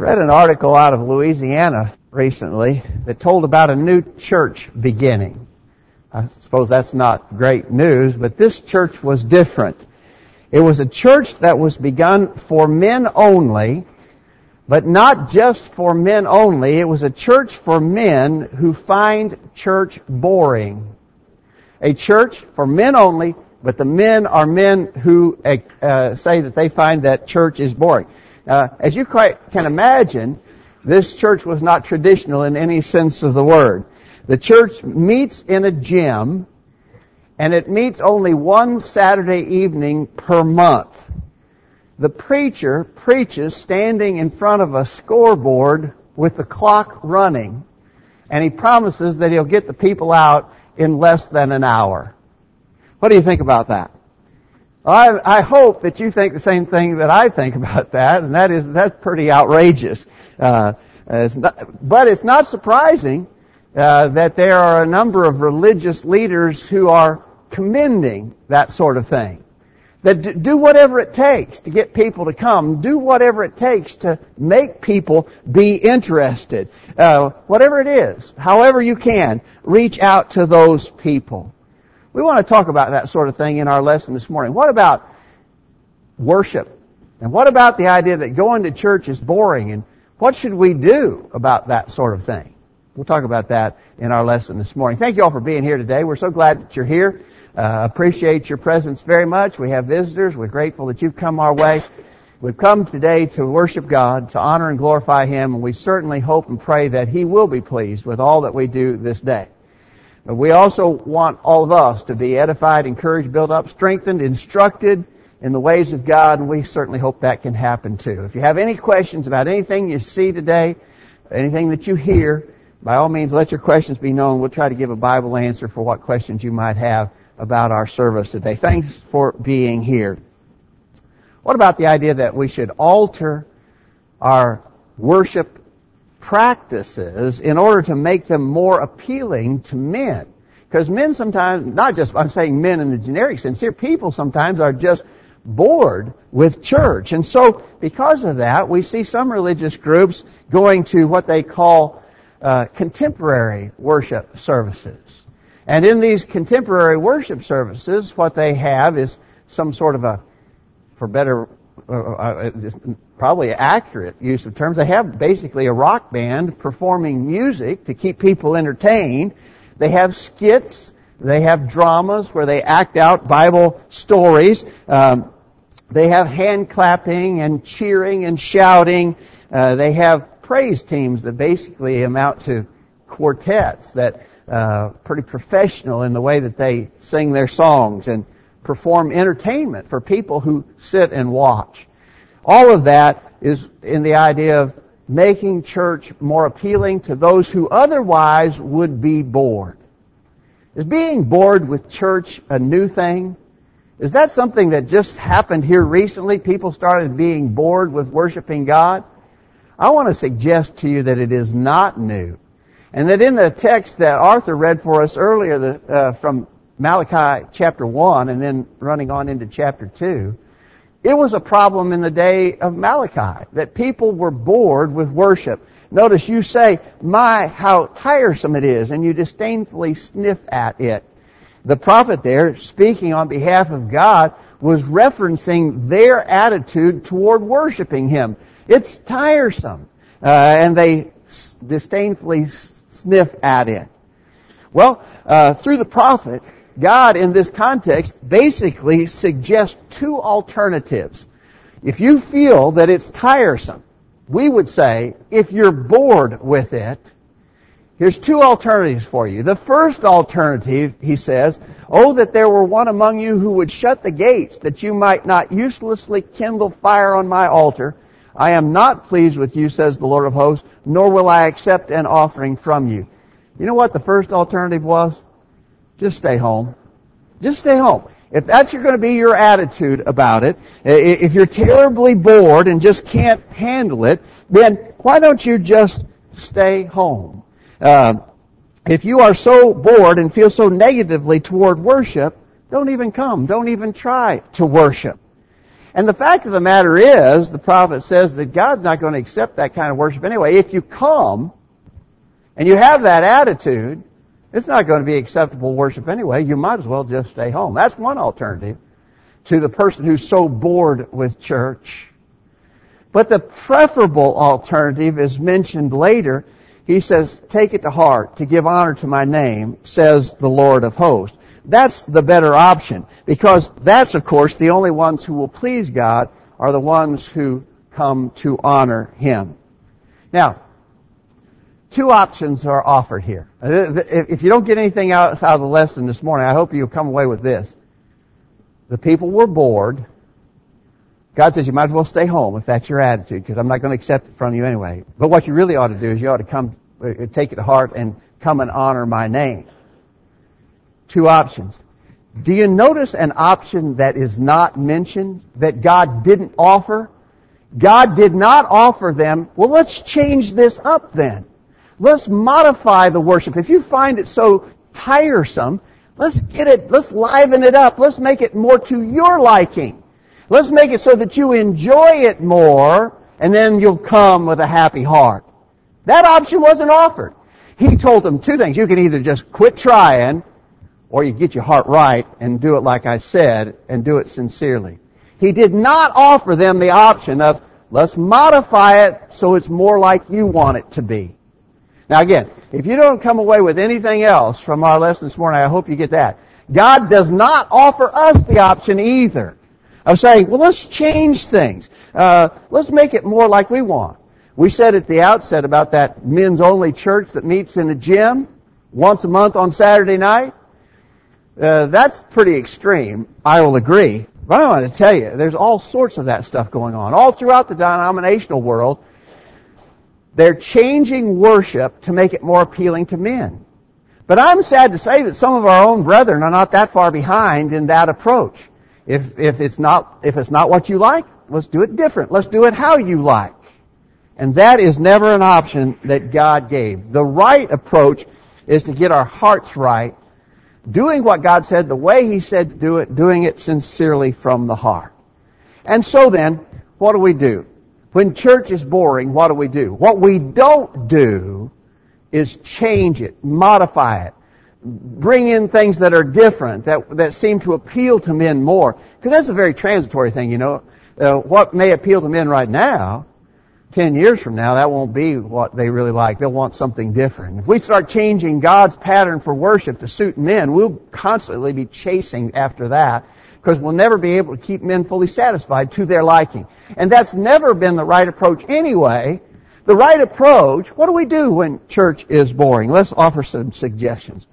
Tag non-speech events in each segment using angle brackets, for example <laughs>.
read an article out of Louisiana recently that told about a new church beginning. I suppose that's not great news, but this church was different. It was a church that was begun for men only, but not just for men only. It was a church for men who find church boring. A church for men only, but the men are men who uh, say that they find that church is boring. Uh, as you quite can imagine, this church was not traditional in any sense of the word. The church meets in a gym, and it meets only one Saturday evening per month. The preacher preaches standing in front of a scoreboard with the clock running, and he promises that he'll get the people out in less than an hour. What do you think about that? I, I hope that you think the same thing that I think about that, and that is that's pretty outrageous. Uh, it's not, but it's not surprising uh, that there are a number of religious leaders who are commending that sort of thing. That do whatever it takes to get people to come. Do whatever it takes to make people be interested. Uh, whatever it is, however you can, reach out to those people. We want to talk about that sort of thing in our lesson this morning. What about worship? And what about the idea that going to church is boring? And what should we do about that sort of thing? We'll talk about that in our lesson this morning. Thank you all for being here today. We're so glad that you're here. Uh, appreciate your presence very much. We have visitors. We're grateful that you've come our way. We've come today to worship God, to honor and glorify Him, and we certainly hope and pray that He will be pleased with all that we do this day. But we also want all of us to be edified, encouraged, built up, strengthened, instructed in the ways of God, and we certainly hope that can happen too. If you have any questions about anything you see today, anything that you hear, by all means let your questions be known. We'll try to give a Bible answer for what questions you might have about our service today. Thanks for being here. What about the idea that we should alter our worship practices in order to make them more appealing to men. Because men sometimes, not just, I'm saying men in the generic sense here, people sometimes are just bored with church. And so, because of that, we see some religious groups going to what they call uh, contemporary worship services. And in these contemporary worship services, what they have is some sort of a, for better uh, uh, uh probably accurate use of terms. They have basically a rock band performing music to keep people entertained. They have skits. They have dramas where they act out Bible stories. Um, they have hand clapping and cheering and shouting. Uh, they have praise teams that basically amount to quartets that uh, pretty professional in the way that they sing their songs and perform entertainment for people who sit and watch. All of that is in the idea of making church more appealing to those who otherwise would be bored. Is being bored with church a new thing? Is that something that just happened here recently? People started being bored with worshiping God? I want to suggest to you that it is not new. And that in the text that Arthur read for us earlier the, uh, from Malachi chapter 1 and then running on into chapter 2, it was a problem in the day of Malachi that people were bored with worship. Notice you say, my, how tiresome it is, and you disdainfully sniff at it. The prophet there, speaking on behalf of God, was referencing their attitude toward worshiping Him. It's tiresome. Uh, and they disdainfully sniff at it. Well, uh, through the prophet, God in this context basically suggests two alternatives. If you feel that it's tiresome, we would say, if you're bored with it, here's two alternatives for you. The first alternative, he says, Oh, that there were one among you who would shut the gates, that you might not uselessly kindle fire on my altar. I am not pleased with you, says the Lord of hosts, nor will I accept an offering from you. You know what the first alternative was? just stay home. Just stay home. If that's going to be your attitude about it, if you're terribly bored and just can't handle it, then why don't you just stay home? Uh, if you are so bored and feel so negatively toward worship, don't even come. Don't even try to worship. And the fact of the matter is, the prophet says that God's not going to accept that kind of worship anyway. If you come and you have that attitude, it's not going to be acceptable worship anyway. You might as well just stay home. That's one alternative to the person who's so bored with church. But the preferable alternative is mentioned later. He says, take it to heart to give honor to my name, says the Lord of hosts. That's the better option because that's of course the only ones who will please God are the ones who come to honor Him. Now, two options are offered here. If you don't get anything out of the lesson this morning, I hope you'll come away with this. The people were bored. God says you might as well stay home if that's your attitude, because I'm not going to accept it from you anyway. But what you really ought to do is you ought to come, uh, take it to heart and come and honor my name. Two options. Do you notice an option that is not mentioned, that God didn't offer? God did not offer them, well let's change this up then. Let's modify the worship. If you find it so tiresome, let's get it, let's liven it up. Let's make it more to your liking. Let's make it so that you enjoy it more, and then you'll come with a happy heart. That option wasn't offered. He told them two things. You can either just quit trying, or you get your heart right and do it like I said, and do it sincerely. He did not offer them the option of, let's modify it so it's more like you want it to be. Now again, if you don't come away with anything else from our lesson this morning, I hope you get that. God does not offer us the option either of saying, well, let's change things. Uh, let's make it more like we want. We said at the outset about that men's only church that meets in a gym once a month on Saturday night. Uh, that's pretty extreme. I will agree. But I want to tell you, there's all sorts of that stuff going on all throughout the denominational world. They're changing worship to make it more appealing to men. But I'm sad to say that some of our own brethren are not that far behind in that approach. If, if it's not, if it's not what you like, let's do it different. Let's do it how you like. And that is never an option that God gave. The right approach is to get our hearts right, doing what God said the way He said to do it, doing it sincerely from the heart. And so then, what do we do? When church is boring, what do we do? What we don't do is change it, modify it, bring in things that are different, that, that seem to appeal to men more. Because that's a very transitory thing, you know. Uh, what may appeal to men right now, ten years from now, that won't be what they really like. They'll want something different. If we start changing God's pattern for worship to suit men, we'll constantly be chasing after that because we'll never be able to keep men fully satisfied to their liking. And that's never been the right approach anyway. The right approach, what do we do when church is boring? Let's offer some suggestions.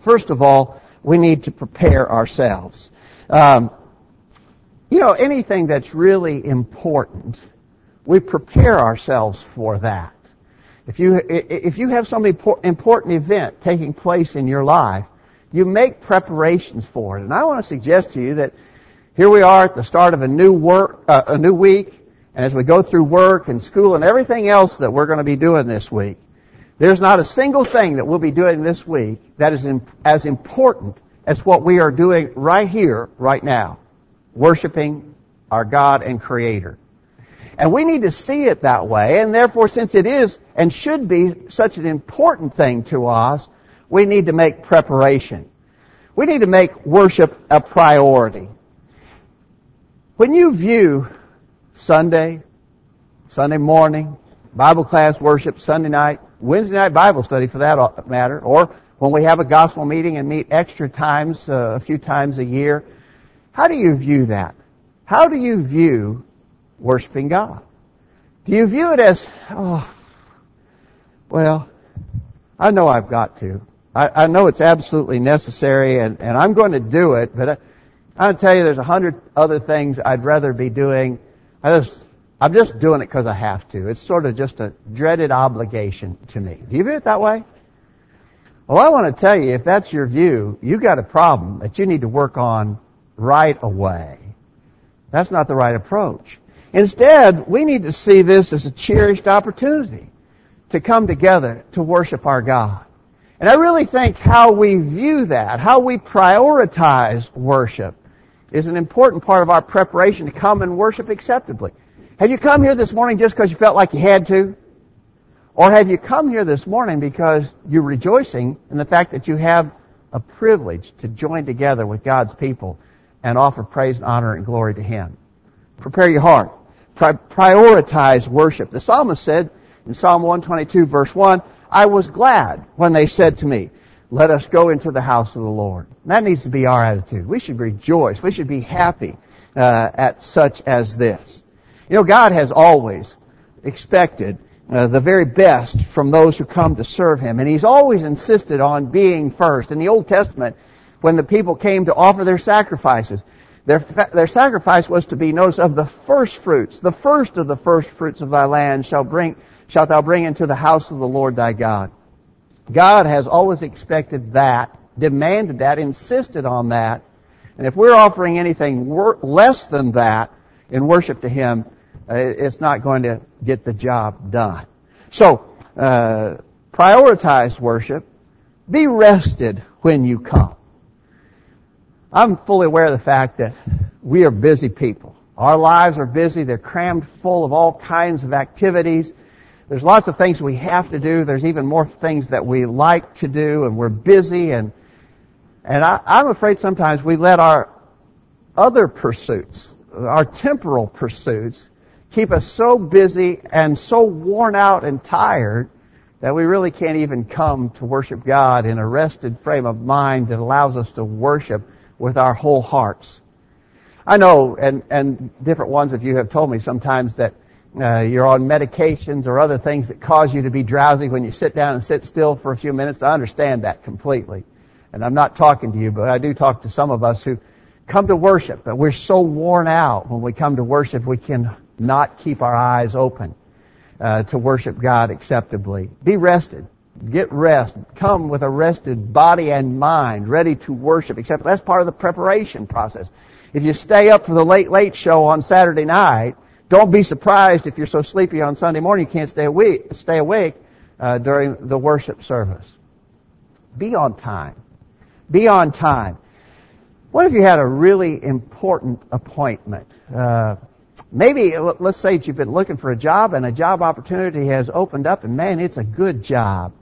First of all, we need to prepare ourselves. Um, you know, anything that's really important, we prepare ourselves for that. If you, if you have some important event taking place in your life, you make preparations for it. And I want to suggest to you that here we are at the start of a new work, uh, a new week, and as we go through work and school and everything else that we're going to be doing this week, there's not a single thing that we'll be doing this week that is as important as what we are doing right here, right now. Worshiping our God and Creator. And we need to see it that way, and therefore since it is and should be such an important thing to us, we need to make preparation. We need to make worship a priority. When you view Sunday, Sunday morning, Bible class worship, Sunday night, Wednesday night Bible study for that matter, or when we have a gospel meeting and meet extra times, uh, a few times a year, how do you view that? How do you view worshiping God? Do you view it as, oh, well, I know I've got to. I, I know it's absolutely necessary and, and I'm going to do it, but I, I'll tell you there's a hundred other things I'd rather be doing. I just, I'm just doing it because I have to. It's sort of just a dreaded obligation to me. Do you view it that way? Well, I want to tell you, if that's your view, you've got a problem that you need to work on right away. That's not the right approach. Instead, we need to see this as a cherished opportunity to come together to worship our God. And I really think how we view that, how we prioritize worship, is an important part of our preparation to come and worship acceptably. Have you come here this morning just because you felt like you had to? Or have you come here this morning because you're rejoicing in the fact that you have a privilege to join together with God's people and offer praise and honor and glory to Him? Prepare your heart. Pri- prioritize worship. The psalmist said in Psalm 122 verse 1, I was glad when they said to me, let us go into the house of the Lord. That needs to be our attitude. We should rejoice. We should be happy uh, at such as this. You know, God has always expected uh, the very best from those who come to serve Him, and He's always insisted on being first. In the Old Testament, when the people came to offer their sacrifices, their, their sacrifice was to be, notice, of the first fruits. The first of the first fruits of thy land shall bring, shalt thou bring into the house of the Lord thy God. God has always expected that, demanded that, insisted on that. And if we're offering anything wor- less than that in worship to Him, uh, it's not going to get the job done. So, uh, prioritize worship. Be rested when you come. I'm fully aware of the fact that we are busy people. Our lives are busy. They're crammed full of all kinds of activities. There's lots of things we have to do. There's even more things that we like to do, and we're busy. And and I, I'm afraid sometimes we let our other pursuits, our temporal pursuits, keep us so busy and so worn out and tired that we really can't even come to worship God in a rested frame of mind that allows us to worship with our whole hearts. I know, and, and different ones of you have told me sometimes that uh, you're on medications or other things that cause you to be drowsy when you sit down and sit still for a few minutes. I understand that completely. And I'm not talking to you, but I do talk to some of us who come to worship, but we're so worn out when we come to worship we can not keep our eyes open uh, to worship God acceptably. Be rested. Get rest. Come with a rested body and mind, ready to worship. Except that's part of the preparation process. If you stay up for the late, late show on Saturday night, don't be surprised if you're so sleepy on Sunday morning you can't stay awake, stay awake uh, during the worship service. Be on time. Be on time. What if you had a really important appointment? Uh, maybe, let's say that you've been looking for a job and a job opportunity has opened up and man, it's a good job.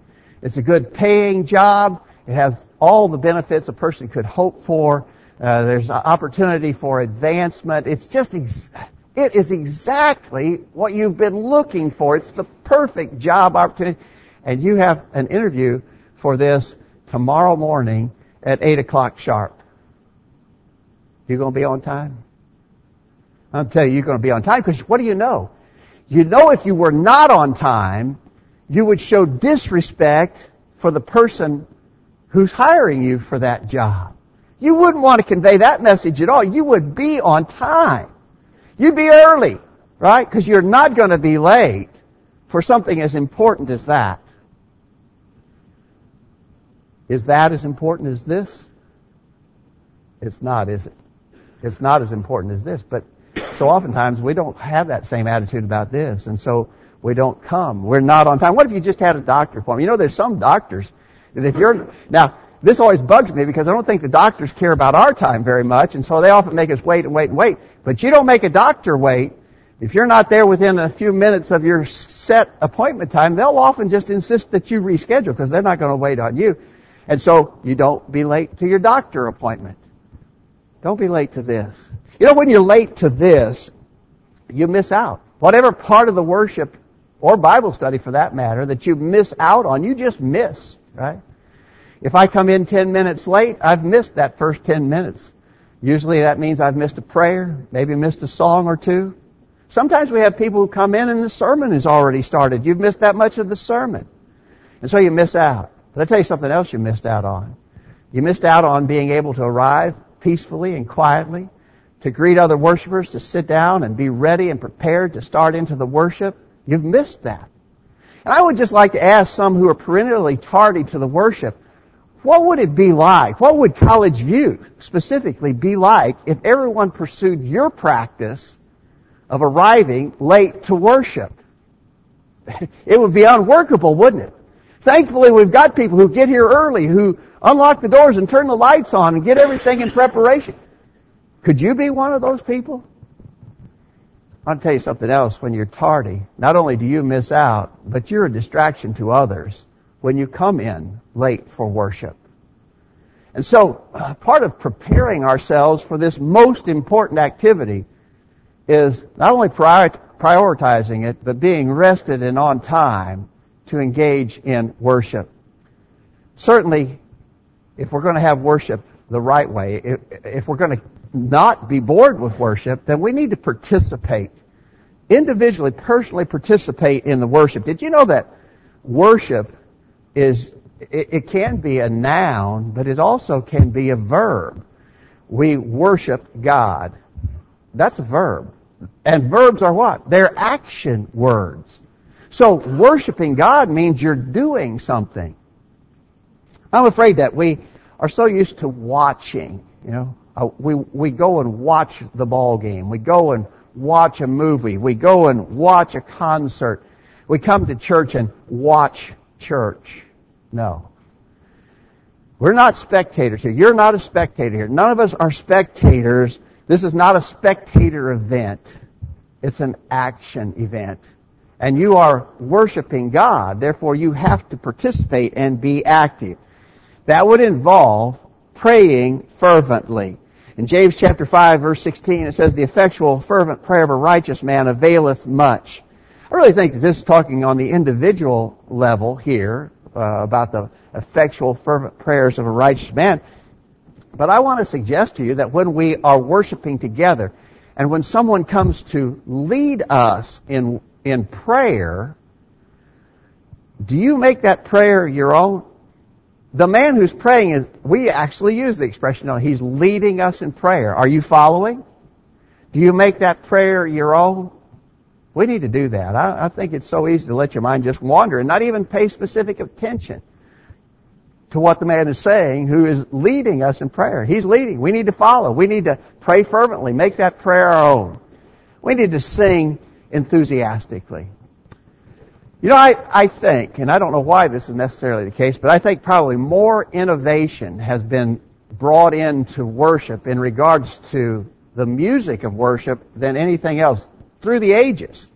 It's a good paying job. It has all the benefits a person could hope for. Uh, there's opportunity for advancement. It's just, ex- it is exactly what you've been looking for. It's the perfect job opportunity. And you have an interview for this tomorrow morning at 8 o'clock sharp. You going to be on time? I'm tell you, you're going to be on time because what do you know? You know if you were not on time, you would show disrespect for the person who's hiring you for that job. You wouldn't want to convey that message at all. You would be on time. You'd be early, right? Because you're not going to be late for something as important as that. Is that as important as this? It's not, is it? It's not as important as this, but so oftentimes we don't have that same attitude about this, and so we don't come. We're not on time. What if you just had a doctor appointment? You know, there's some doctors that if you're, now, this always bugs me because I don't think the doctors care about our time very much, and so they often make us wait and wait and wait. But you don't make a doctor wait. If you're not there within a few minutes of your set appointment time, they'll often just insist that you reschedule because they're not going to wait on you. And so you don't be late to your doctor appointment. Don't be late to this. You know, when you're late to this, you miss out. Whatever part of the worship or Bible study for that matter that you miss out on, you just miss, right? If I come in 10 minutes late, I've missed that first 10 minutes. Usually that means I've missed a prayer, maybe missed a song or two. Sometimes we have people who come in and the sermon is already started. You've missed that much of the sermon. And so you miss out. But I'll tell you something else you missed out on. You missed out on being able to arrive peacefully and quietly, to greet other worshipers, to sit down and be ready and prepared to start into the worship. You've missed that. And I would just like to ask some who are perennially tardy to the worship, what would it be like? What would College View specifically be like if everyone pursued your practice of arriving late to worship? <laughs> It would be unworkable, wouldn't it? Thankfully, we've got people who get here early, who unlock the doors and turn the lights on and get everything in preparation. Could you be one of those people? I'll tell you something else. When you're tardy, not only do you miss out, but you're a distraction to others when you come in late for worship. And so, part of preparing ourselves for this most important activity is not only prior- prioritizing it, but being rested and on time to engage in worship. Certainly, if we're going to have worship the right way, if, if we're going to not be bored with worship, then we need to participate. Individually, personally participate in the worship. Did you know that worship is, it, can be a noun, but it also can be a verb. We worship God. That's a verb. And verbs are what? They're action words. So worshiping God means you're doing something. I'm afraid that we are so used to watching, you know. Uh, we, we go and watch the ball game. We go and watch a movie. We go and watch a concert. We come to church and watch church. No. We're not spectators here. You're not a spectator here. None of us are spectators. This is not a spectator event. It's an action event. And you are worshiping God. Therefore, you have to participate and be active. That would involve praying fervently. In James chapter 5 verse 16 it says, the effectual fervent prayer of a righteous man availeth much. I really think that this is talking on the individual level here, uh, about the effectual fervent prayers of a righteous man. But I want to suggest to you that when we are worshiping together, and when someone comes to lead us in, in prayer, do you make that prayer your own? The man who's praying is, we actually use the expression, no, he's leading us in prayer. Are you following? Do you make that prayer your own? We need to do that. I, I, think it's so easy to let your mind just wander and not even pay specific attention to what the man is saying who is leading us in prayer. He's leading. We need to follow. We need to pray fervently. Make that prayer our own. We need to sing enthusiastically. You know, I, I think, and I don't know why this is necessarily the case, but I think probably more innovation has been brought into worship in regards to the music of worship than anything else through the ages.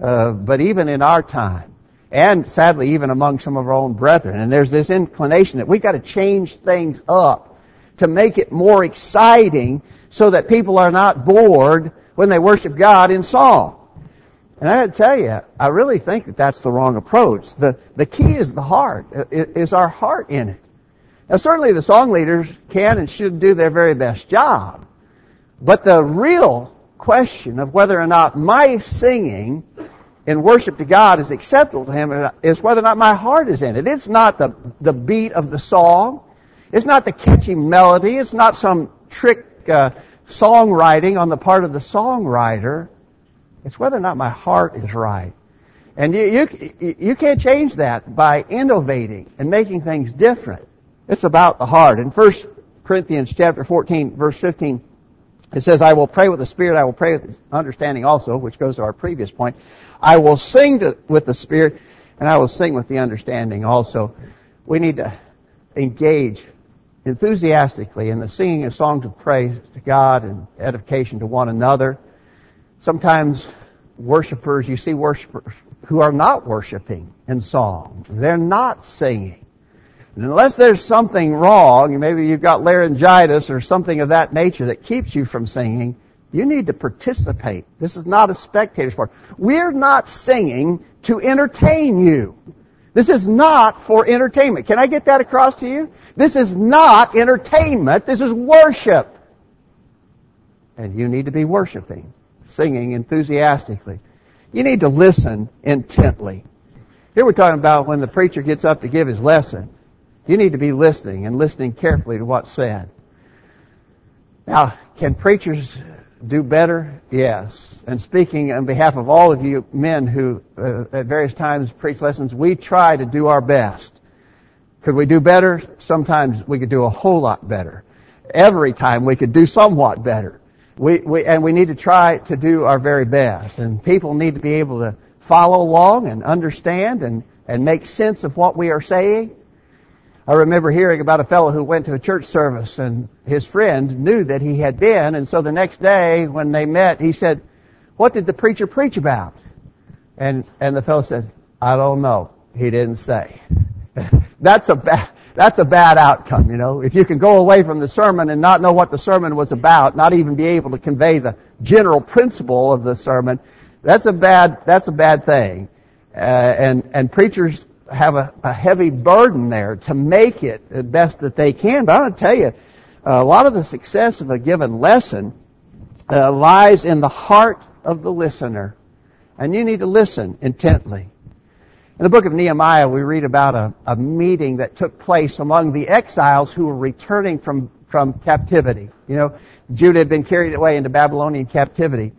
Uh, but even in our time, and sadly even among some of our own brethren, and there's this inclination that we've got to change things up to make it more exciting so that people are not bored when they worship God in song. And I tell you, I really think that that's the wrong approach. The, the key is the heart, is our heart in it. Now certainly the song leaders can and should do their very best job. But the real question of whether or not my singing in worship to God is acceptable to Him is whether or not my heart is in it. It's not the, the beat of the song. It's not the catchy melody. It's not some trick uh, songwriting on the part of the songwriter. It's whether or not my heart is right. And you, you, you can't change that by innovating and making things different. It's about the heart. In 1 Corinthians chapter 14 verse 15, it says, I will pray with the Spirit, I will pray with understanding also, which goes to our previous point. I will sing to, with the Spirit, and I will sing with the understanding also. We need to engage enthusiastically in the singing of songs of praise to God and edification to one another. Sometimes worshipers, you see worshipers who are not worshiping in song. They're not singing. Unless there's something wrong, maybe you've got laryngitis or something of that nature that keeps you from singing, you need to participate. This is not a spectator sport. We're not singing to entertain you. This is not for entertainment. Can I get that across to you? This is not entertainment. This is worship. And you need to be worshiping, singing enthusiastically. You need to listen intently. Here we're talking about when the preacher gets up to give his lesson. You need to be listening and listening carefully to what's said. Now, can preachers do better? Yes. And speaking on behalf of all of you men who uh, at various times preach lessons, we try to do our best. Could we do better? Sometimes we could do a whole lot better. Every time we could do somewhat better. We, we, and we need to try to do our very best. And people need to be able to follow along and understand and, and make sense of what we are saying. I remember hearing about a fellow who went to a church service and his friend knew that he had been and so the next day when they met he said, what did the preacher preach about? And, and the fellow said, I don't know. He didn't say. <laughs> that's a bad, that's a bad outcome, you know. If you can go away from the sermon and not know what the sermon was about, not even be able to convey the general principle of the sermon, that's a bad, that's a bad thing. Uh, and, and preachers have a, a, heavy burden there to make it the best that they can. But I'm going to tell you, a lot of the success of a given lesson uh, lies in the heart of the listener. And you need to listen intently. In the book of Nehemiah, we read about a, a meeting that took place among the exiles who were returning from, from captivity. You know, Judah had been carried away into Babylonian captivity.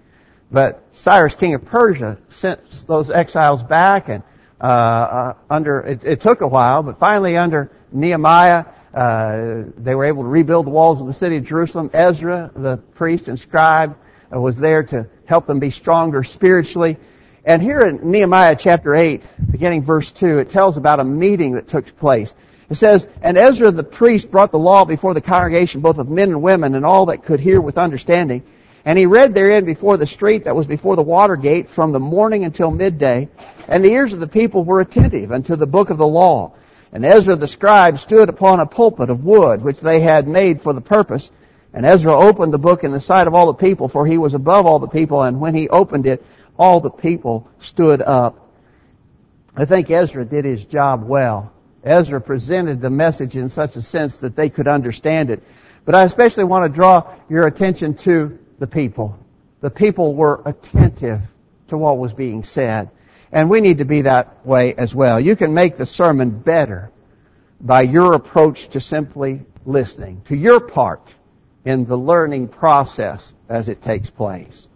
But Cyrus, king of Persia, sent those exiles back and, uh, under, it, it, took a while, but finally under Nehemiah, uh, they were able to rebuild the walls of the city of Jerusalem. Ezra, the priest and scribe, uh, was there to help them be stronger spiritually. And here in Nehemiah chapter 8, beginning verse 2, it tells about a meeting that took place. It says, And Ezra the priest brought the law before the congregation, both of men and women, and all that could hear with understanding. And he read therein before the street that was before the water gate from the morning until midday. And the ears of the people were attentive unto the book of the law. And Ezra the scribe stood upon a pulpit of wood, which they had made for the purpose. And Ezra opened the book in the sight of all the people, for he was above all the people, and when he opened it, all the people stood up. I think Ezra did his job well. Ezra presented the message in such a sense that they could understand it. But I especially want to draw your attention to the people. The people were attentive to what was being said. And we need to be that way as well. You can make the sermon better by your approach to simply listening, to your part in the learning process as it takes place.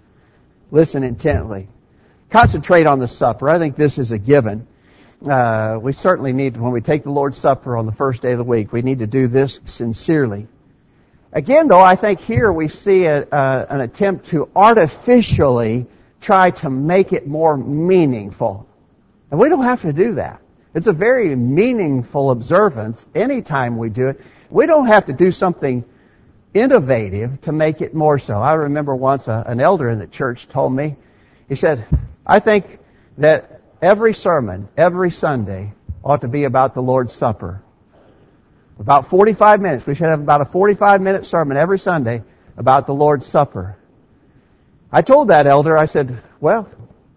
Listen intently. Concentrate on the supper. I think this is a given. Uh, we certainly need, when we take the Lord's Supper on the first day of the week, we need to do this sincerely. Again, though, I think here we see a, uh, an attempt to artificially try to make it more meaningful. And we don't have to do that. It's a very meaningful observance anytime we do it. We don't have to do something innovative to make it more so. I remember once a, an elder in the church told me, he said, I think that every sermon, every Sunday, ought to be about the Lord's Supper. About 45 minutes. We should have about a 45 minute sermon every Sunday about the Lord's Supper. I told that elder, I said, well,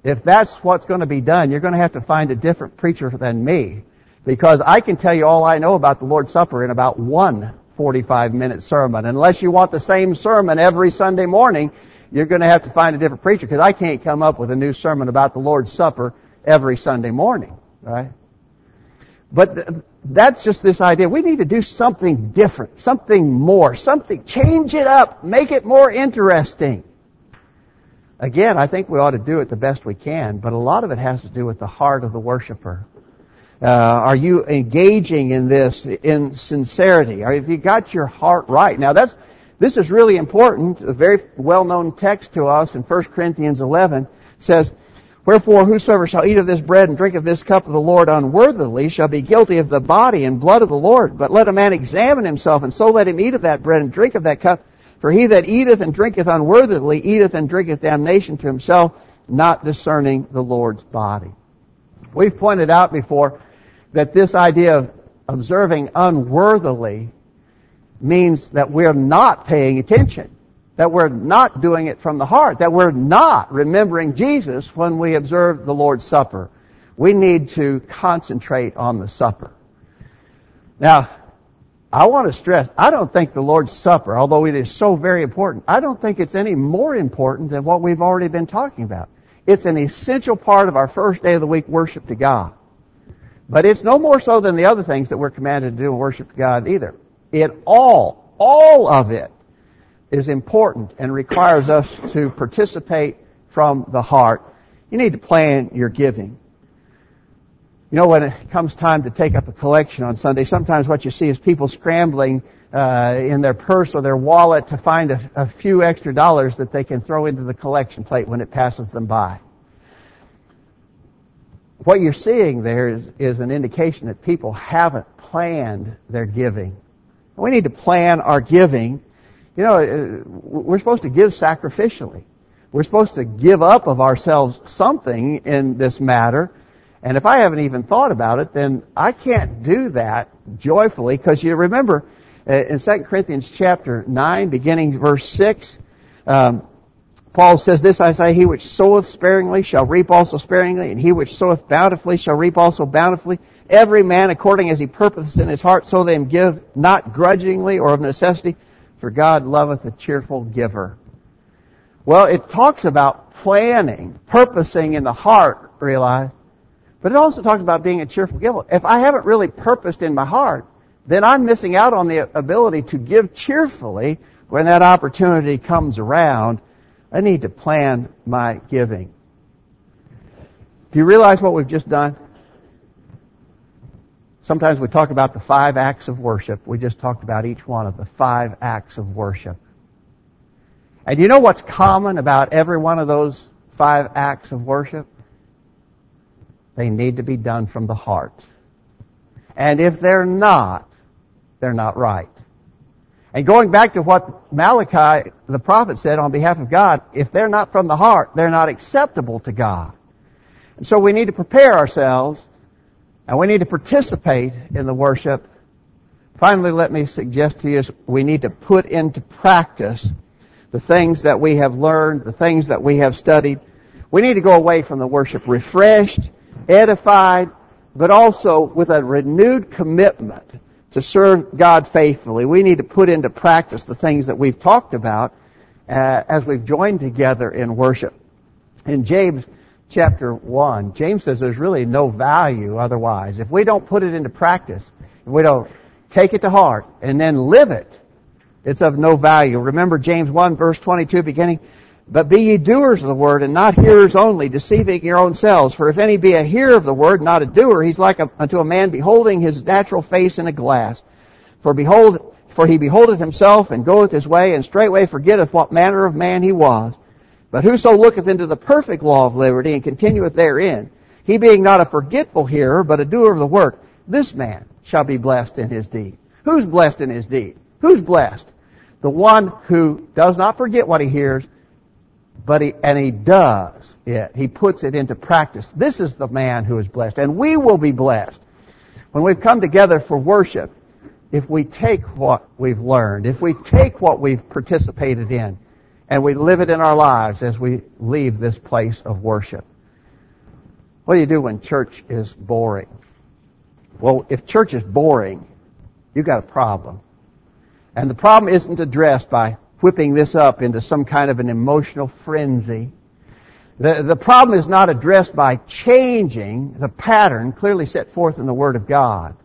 if that's what's going to be done, you're going to have to find a different preacher than me. Because I can tell you all I know about the Lord's Supper in about one 45 minute sermon. Unless you want the same sermon every Sunday morning, you're going to have to find a different preacher because I can't come up with a new sermon about the Lord's Supper every Sunday morning, right? But th- that's just this idea. We need to do something different, something more, something, change it up, make it more interesting. Again, I think we ought to do it the best we can, but a lot of it has to do with the heart of the worshiper. Uh, are you engaging in this in sincerity? Or have you got your heart right? Now that's, this is really important. A very well-known text to us in 1 Corinthians 11 says, Wherefore whosoever shall eat of this bread and drink of this cup of the Lord unworthily shall be guilty of the body and blood of the Lord. But let a man examine himself, and so let him eat of that bread and drink of that cup. For he that eateth and drinketh unworthily eateth and drinketh damnation to himself, not discerning the Lord's body. We've pointed out before that this idea of observing unworthily means that we're not paying attention, that we're not doing it from the heart, that we're not remembering Jesus when we observe the Lord's Supper. We need to concentrate on the supper. Now, I want to stress, I don't think the Lord's Supper, although it is so very important, I don't think it's any more important than what we've already been talking about. It's an essential part of our first day of the week worship to God. But it's no more so than the other things that we're commanded to do in worship to God either. It all, all of it is important and requires us to participate from the heart. You need to plan your giving. You know, when it comes time to take up a collection on Sunday, sometimes what you see is people scrambling uh, in their purse or their wallet to find a, a few extra dollars that they can throw into the collection plate when it passes them by. what you're seeing there is, is an indication that people haven't planned their giving. We need to plan our giving. You know, uh, we're supposed to give sacrificially. We're supposed to give up of ourselves something in this matter. And if I haven't even thought about it, then I can't do that joyfully because you remember uh, in 2 Corinthians chapter 9, beginning verse 6, um, Paul says, This I say, he which soweth sparingly shall reap also sparingly, and he which soweth bountifully shall reap also bountifully. Every man according as he purposeth in his heart, so them give, not grudgingly or of necessity, for God loveth a cheerful giver. Well, it talks about planning, purposing in the heart, realize, but it also talks about being a cheerful giver. If I haven't really purposed in my heart, then I'm missing out on the ability to give cheerfully when that opportunity comes around I need to plan my giving. Do you realize what we've just done? Sometimes we talk about the five acts of worship. We just talked about each one of the five acts of worship. And you know what's common about every one of those five acts of worship? They need to be done from the heart. And if they're not, they're not right. And going back to what Malachi, the prophet, said on behalf of God, if they're not from the heart, they're not acceptable to God. And so we need to prepare ourselves and we need to participate in the worship. Finally, let me suggest to you we need to put into practice the things that we have learned, the things that we have studied. We need to go away from the worship refreshed, edified, but also with a renewed commitment to serve God faithfully, we need to put into practice the things that we've talked about uh, as we've joined together in worship. In James chapter 1, James says there's really no value otherwise. If we don't put it into practice, if we don't take it to heart and then live it, it's of no value. Remember James 1 verse 22 beginning, but be ye doers of the word, and not hearers only, deceiving your own selves. For if any be a hearer of the word, not a doer, he's like a, unto a man beholding his natural face in a glass. For behold, for he beholdeth himself, and goeth his way, and straightway forgetteth what manner of man he was. But whoso looketh into the perfect law of liberty, and continueth therein, he being not a forgetful hearer, but a doer of the work, this man shall be blessed in his deed. Who's blessed in his deed? Who's blessed? The one who does not forget what he hears, but he, and he does it. He puts it into practice. This is the man who is blessed. And we will be blessed. When we've come together for worship, if we take what we've learned, if we take what we've participated in, and we live it in our lives as we leave this place of worship. What do you do when church is boring? Well, if church is boring, you've got a problem. And the problem isn't addressed by whipping this up into some kind of an emotional frenzy. The, the problem is not addressed by changing the pattern clearly set forth in the Word of God.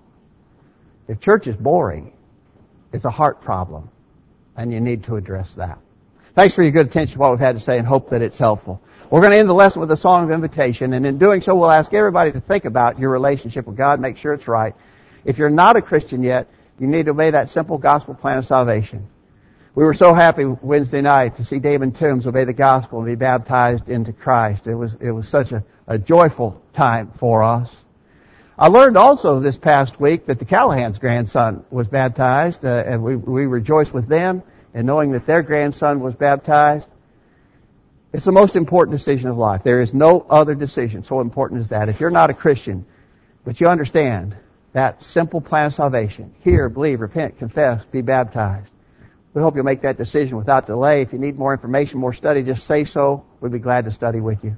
If church is boring, it's a heart problem, and you need to address that. Thanks for your good attention to what we've had to say and hope that it's helpful. We're going to end the lesson with a song of invitation, and in doing so, we'll ask everybody to think about your relationship with God, make sure it's right. If you're not a Christian yet, you need to obey that simple gospel plan of salvation. We were so happy Wednesday night to see David Toombs obey the gospel and be baptized into Christ. It was, it was such a, a joyful time for us. I learned also this past week that the Callahan's grandson was baptized, uh, and we, we rejoiced with them in knowing that their grandson was baptized. It's the most important decision of life. There is no other decision so important as that. If you're not a Christian, but you understand that simple plan of salvation, hear, believe, repent, confess, be baptized. We hope you'll make that decision without delay. If you need more information, more study, just say so. We'd be glad to study with you.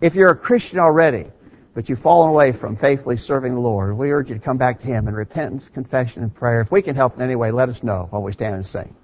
If you're a Christian already, but you've fallen away from faithfully serving the Lord, we urge you to come back to Him in repentance, confession, and prayer. If we can help in any way, let us know while we stand and sing.